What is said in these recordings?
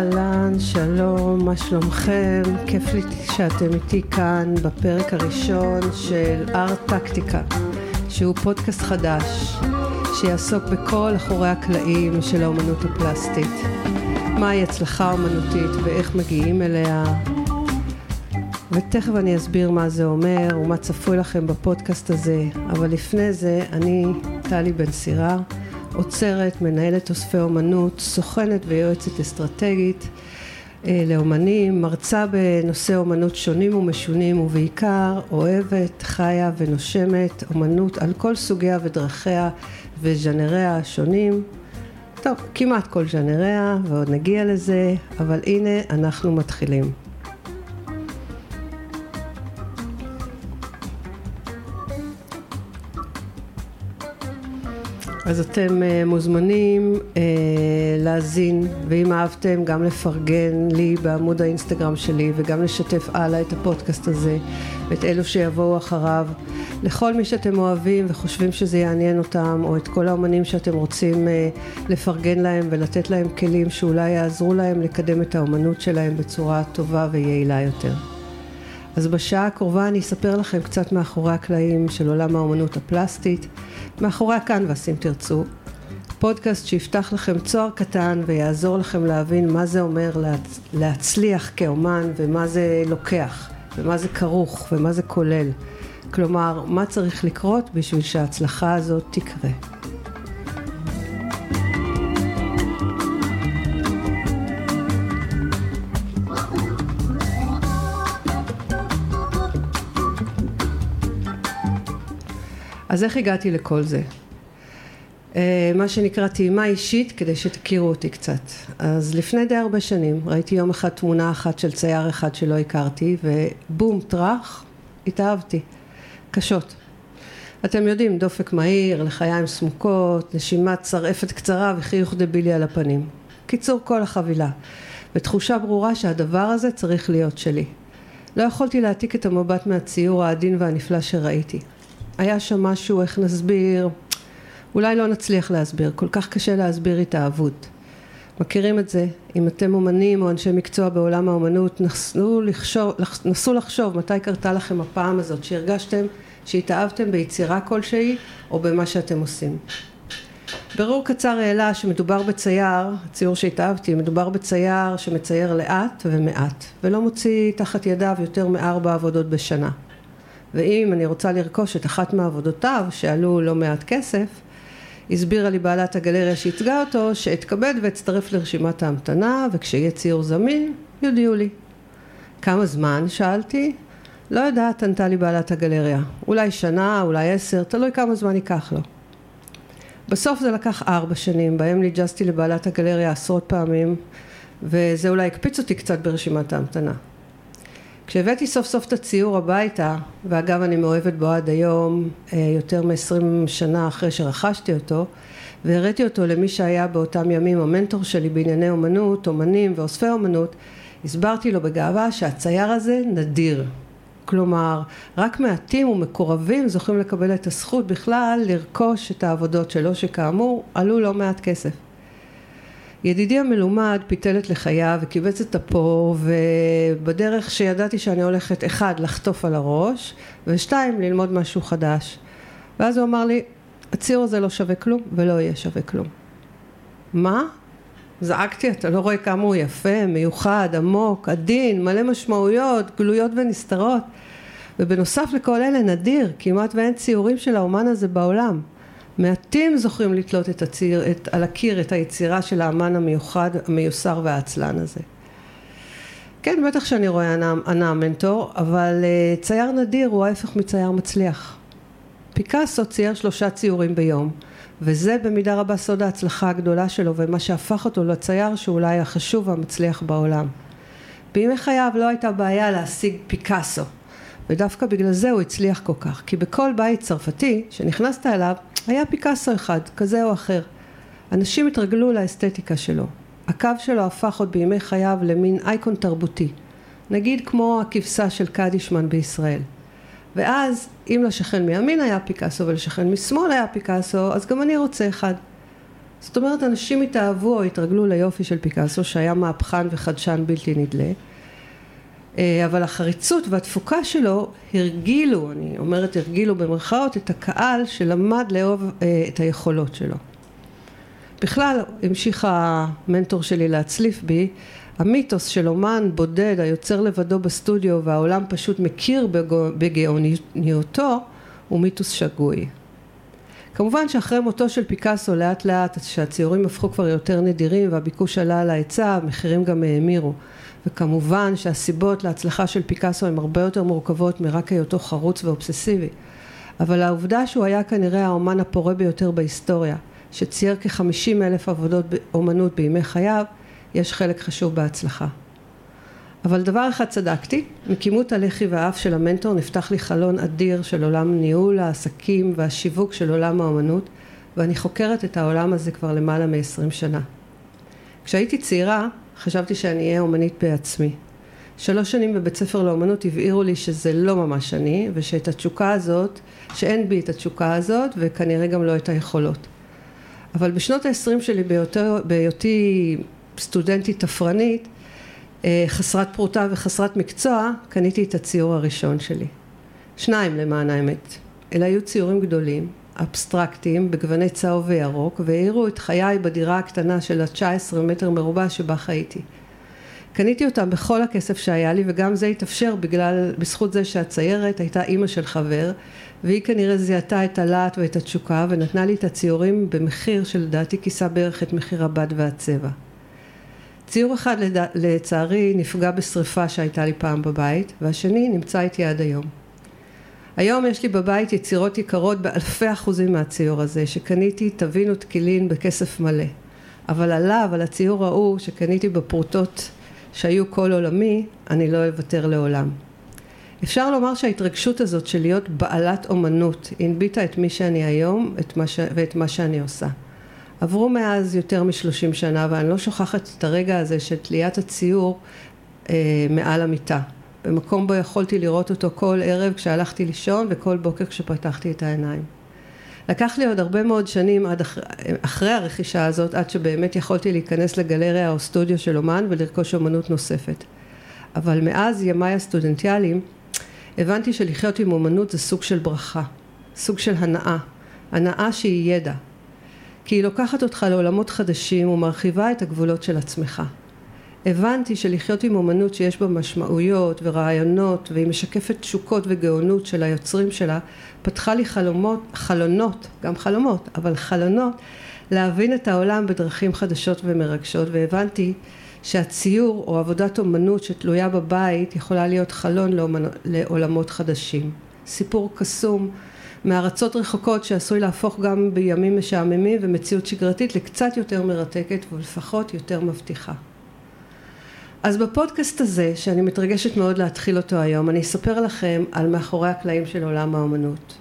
אהלן, שלום, מה שלומכם? כיף לי שאתם איתי כאן בפרק הראשון של ארט-טקטיקה, שהוא פודקאסט חדש, שיעסוק בכל אחורי הקלעים של האומנות הפלסטית. מהי הצלחה אומנותית ואיך מגיעים אליה, ותכף אני אסביר מה זה אומר ומה צפוי לכם בפודקאסט הזה, אבל לפני זה אני טלי בן סירה. עוצרת, מנהלת אוספי אומנות, סוכנת ויועצת אסטרטגית אה, לאומנים, מרצה בנושאי אומנות שונים ומשונים ובעיקר אוהבת, חיה ונושמת אומנות על כל סוגיה ודרכיה וז'אנריה השונים. טוב, כמעט כל ז'אנריה ועוד נגיע לזה, אבל הנה אנחנו מתחילים. אז אתם uh, מוזמנים uh, להאזין, ואם אהבתם גם לפרגן לי בעמוד האינסטגרם שלי, וגם לשתף הלאה את הפודקאסט הזה, ואת אלו שיבואו אחריו. לכל מי שאתם אוהבים וחושבים שזה יעניין אותם, או את כל האומנים שאתם רוצים uh, לפרגן להם ולתת להם כלים שאולי יעזרו להם לקדם את האומנות שלהם בצורה טובה ויעילה יותר. אז בשעה הקרובה אני אספר לכם קצת מאחורי הקלעים של עולם האומנות הפלסטית, מאחורי הקנבס אם תרצו. פודקאסט שיפתח לכם צוהר קטן ויעזור לכם להבין מה זה אומר להצ... להצליח כאומן ומה זה לוקח ומה זה כרוך ומה זה כולל. כלומר, מה צריך לקרות בשביל שההצלחה הזאת תקרה. אז איך הגעתי לכל זה? אה, מה שנקרא טעימה אישית כדי שתכירו אותי קצת. אז לפני די הרבה שנים ראיתי יום אחד תמונה אחת של צייר אחד שלא הכרתי ובום טראח התאהבתי. קשות. אתם יודעים דופק מהיר, לחיים סמוקות, נשימה צרעפת קצרה וחיוך דבילי על הפנים. קיצור כל החבילה. ותחושה ברורה שהדבר הזה צריך להיות שלי. לא יכולתי להעתיק את המבט מהציור העדין והנפלא שראיתי. היה שם משהו, איך נסביר, אולי לא נצליח להסביר, כל כך קשה להסביר התאהבות. מכירים את זה? אם אתם אומנים או אנשי מקצוע בעולם האומנות, נסו לחשוב, נסו לחשוב מתי קרתה לכם הפעם הזאת, שהרגשתם שהתאהבתם ביצירה כלשהי או במה שאתם עושים. ברור קצר העלה שמדובר בצייר, הציור שהתאהבתי, מדובר בצייר שמצייר לאט ומעט, ולא מוציא תחת ידיו יותר מארבע עבודות בשנה. ואם אני רוצה לרכוש את אחת מעבודותיו שעלו לא מעט כסף הסבירה לי בעלת הגלריה שייצגה אותו שאתכבד ואצטרף לרשימת ההמתנה וכשיהיה ציור זמין יודיעו לי. כמה זמן? שאלתי. לא יודעת, ענתה לי בעלת הגלריה. אולי שנה, אולי עשר, תלוי כמה זמן ייקח לו. בסוף זה לקח ארבע שנים, בהם ניג'סתי לבעלת הגלריה עשרות פעמים, וזה אולי הקפיץ אותי קצת ברשימת ההמתנה. כשהבאתי סוף סוף את הציור הביתה, ואגב אני מאוהבת בו עד היום, אה, יותר מ-20 שנה אחרי שרכשתי אותו, והראיתי אותו למי שהיה באותם ימים המנטור שלי בענייני אומנות, אומנים ואוספי אומנות, הסברתי לו בגאווה שהצייר הזה נדיר. כלומר, רק מעטים ומקורבים זוכים לקבל את הזכות בכלל לרכוש את העבודות שלו, שכאמור עלו לא מעט כסף. ידידי המלומד פיתל את לחייו וקיבץ את אפו ובדרך שידעתי שאני הולכת אחד לחטוף על הראש ושתיים ללמוד משהו חדש. ואז הוא אמר לי הציר הזה לא שווה כלום ולא יהיה שווה כלום. מה? זעקתי אתה לא רואה כמה הוא יפה, מיוחד, עמוק, עדין, מלא משמעויות, גלויות ונסתרות. ובנוסף לכל אלה נדיר, כמעט ואין ציורים של האומן הזה בעולם מעטים זוכרים לתלות את הציר, את, על הקיר את היצירה של האמן המיוחד, המיוסר והעצלן הזה. כן, בטח שאני רואה ענה המנטור, אבל uh, צייר נדיר הוא ההפך מצייר מצליח. פיקאסו צייר שלושה ציורים ביום, וזה במידה רבה סוד ההצלחה הגדולה שלו ומה שהפך אותו לצייר שאולי החשוב והמצליח בעולם. בימי חייו לא הייתה בעיה להשיג פיקאסו, ודווקא בגלל זה הוא הצליח כל כך, כי בכל בית צרפתי שנכנסת אליו היה פיקאסו אחד, כזה או אחר. אנשים התרגלו לאסתטיקה שלו. הקו שלו הפך עוד בימי חייו למין אייקון תרבותי. נגיד כמו הכבשה של קדישמן בישראל. ואז, אם לשכן מימין היה פיקאסו ולשכן משמאל היה פיקאסו, אז גם אני רוצה אחד. זאת אומרת, אנשים התאהבו או התרגלו ליופי של פיקאסו, שהיה מהפכן וחדשן בלתי נדלה, אבל החריצות והתפוקה שלו הרגילו, אני אומרת הרגילו במרכאות, את הקהל שלמד לאהוב אה, את היכולות שלו. בכלל, המשיך המנטור שלי להצליף בי, המיתוס של אומן בודד היוצר לבדו בסטודיו והעולם פשוט מכיר בגאוניותו הוא מיתוס שגוי. כמובן שאחרי מותו של פיקאסו לאט לאט שהציורים הפכו כבר יותר נדירים והביקוש עלה על ההיצע המחירים גם האמירו. וכמובן שהסיבות להצלחה של פיקאסו הן הרבה יותר מורכבות מרק היותו חרוץ ואובססיבי. אבל העובדה שהוא היה כנראה האומן הפורה ביותר בהיסטוריה שצייר כחמישים אלף עבודות אומנות בימי חייו יש חלק חשוב בהצלחה אבל דבר אחד צדקתי, מכימות הלחי והאף של המנטור נפתח לי חלון אדיר של עולם ניהול העסקים והשיווק של עולם האומנות ואני חוקרת את העולם הזה כבר למעלה מ-20 שנה. כשהייתי צעירה חשבתי שאני אהיה אומנית בעצמי. שלוש שנים בבית ספר לאומנות הבהירו לי שזה לא ממש אני ושאת התשוקה הזאת, שאין בי את התשוקה הזאת וכנראה גם לא את היכולות. אבל בשנות ה-20 שלי בהיותי סטודנטית תפרנית חסרת פרוטה וחסרת מקצוע, קניתי את הציור הראשון שלי. שניים למען האמת. אלה היו ציורים גדולים, אבסטרקטיים, בגווני צהוב וירוק, והאירו את חיי בדירה הקטנה של ה-19 מטר מרובע שבה חייתי. קניתי אותם בכל הכסף שהיה לי, וגם זה התאפשר בגלל, בזכות זה שהציירת הייתה אימא של חבר, והיא כנראה זיהתה את הלהט ואת התשוקה, ונתנה לי את הציורים במחיר שלדעתי כיסה בערך את מחיר הבד והצבע. ציור אחד לצערי נפגע בשריפה שהייתה לי פעם בבית והשני נמצא איתי עד היום. היום יש לי בבית יצירות יקרות באלפי אחוזים מהציור הזה שקניתי טבין ותקילין בכסף מלא אבל עליו, על הציור ההוא שקניתי בפרוטות שהיו כל עולמי, אני לא אוותר לעולם. אפשר לומר שההתרגשות הזאת של להיות בעלת אומנות הנביטה את מי שאני היום את ש... ואת מה שאני עושה. עברו מאז יותר משלושים שנה ואני לא שוכחת את הרגע הזה של תליית הציור אה, מעל המיטה במקום בו יכולתי לראות אותו כל ערב כשהלכתי לישון וכל בוקר כשפתחתי את העיניים. לקח לי עוד הרבה מאוד שנים עד אחרי, אחרי הרכישה הזאת עד שבאמת יכולתי להיכנס לגלריה או סטודיו של אומן ולרכוש אומנות נוספת. אבל מאז ימיי הסטודנטיאליים הבנתי שלחיות עם אומנות זה סוג של ברכה, סוג של הנאה, הנאה שהיא ידע, כי היא לוקחת אותך לעולמות חדשים ומרחיבה את הגבולות של עצמך. הבנתי שלחיות עם אומנות שיש בה משמעויות ורעיונות והיא משקפת תשוקות וגאונות של היוצרים שלה פתחה לי חלומות, חלונות, גם חלומות, אבל חלונות להבין את העולם בדרכים חדשות ומרגשות והבנתי שהציור או עבודת אומנות שתלויה בבית יכולה להיות חלון לעולמות חדשים. סיפור קסום מארצות רחוקות שעשוי להפוך גם בימים משעממים ומציאות שגרתית לקצת יותר מרתקת ולפחות יותר מבטיחה. אז בפודקאסט הזה, שאני מתרגשת מאוד להתחיל אותו היום, אני אספר לכם על מאחורי הקלעים של עולם האומנות.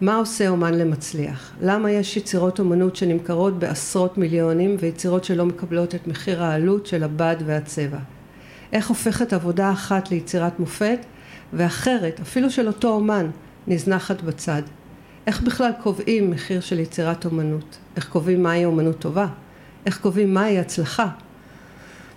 מה עושה אומן למצליח? למה יש יצירות אומנות שנמכרות בעשרות מיליונים ויצירות שלא מקבלות את מחיר העלות של הבד והצבע? איך הופכת עבודה אחת ליצירת מופת ואחרת, אפילו של אותו אומן, נזנחת בצד? איך בכלל קובעים מחיר של יצירת אומנות? איך קובעים מהי אומנות טובה? איך קובעים מהי הצלחה?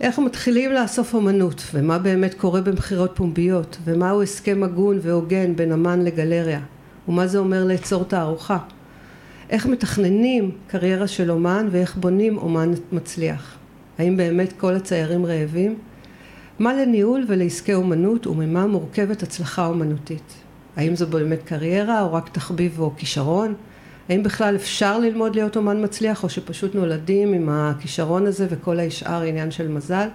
איך מתחילים לאסוף אומנות ומה באמת קורה במכירות פומביות ומהו הסכם הגון והוגן בין אמן לגלריה ומה זה אומר לאצור תערוכה איך מתכננים קריירה של אומן ואיך בונים אומן מצליח האם באמת כל הציירים רעבים? מה לניהול ולעסקי אומנות וממה מורכבת הצלחה אומנותית האם זו באמת קריירה או רק תחביב או כישרון? האם בכלל אפשר ללמוד להיות אומן מצליח או שפשוט נולדים עם הכישרון הזה וכל השאר עניין של מזל?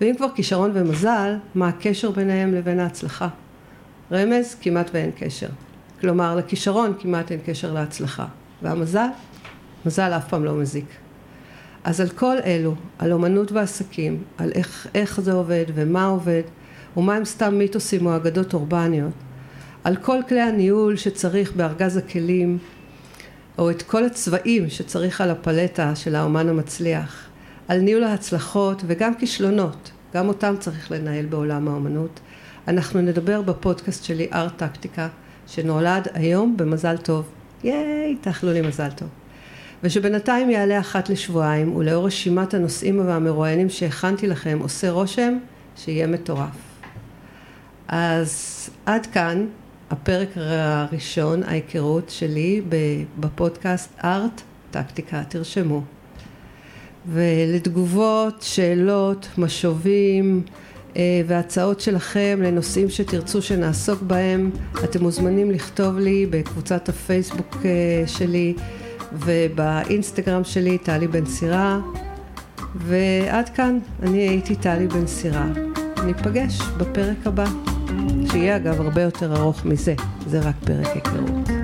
ואם כבר כישרון ומזל, מה הקשר ביניהם לבין ההצלחה? רמז, כמעט ואין קשר. כלומר, לכישרון כמעט אין קשר להצלחה. והמזל? מזל אף פעם לא מזיק. אז על כל אלו, על אומנות ועסקים, על איך, איך זה עובד ומה עובד, ומה הם סתם מיתוסים או אגדות אורבניות, על כל כלי הניהול שצריך בארגז הכלים או את כל הצבעים שצריך על הפלטה של האומן המצליח על ניהול ההצלחות וגם כישלונות גם אותם צריך לנהל בעולם האומנות. אנחנו נדבר בפודקאסט שלי ארט טקטיקה שנולד היום במזל טוב. ייי תאכלו לי מזל טוב. ושבינתיים יעלה אחת לשבועיים, ולאור רשימת הנושאים והמרואיינים שהכנתי לכם, עושה רושם שיהיה מטורף. אז עד כאן הפרק הראשון, ההיכרות שלי בפודקאסט ארט, טקטיקה, תרשמו. ולתגובות, שאלות, משובים אה, והצעות שלכם לנושאים שתרצו שנעסוק בהם, אתם מוזמנים לכתוב לי בקבוצת הפייסבוק אה, שלי ובאינסטגרם שלי, טלי בן סירה. ועד כאן, אני הייתי טלי בן סירה. ניפגש בפרק הבא, שיהיה אגב הרבה יותר ארוך מזה, זה רק פרק היכרות.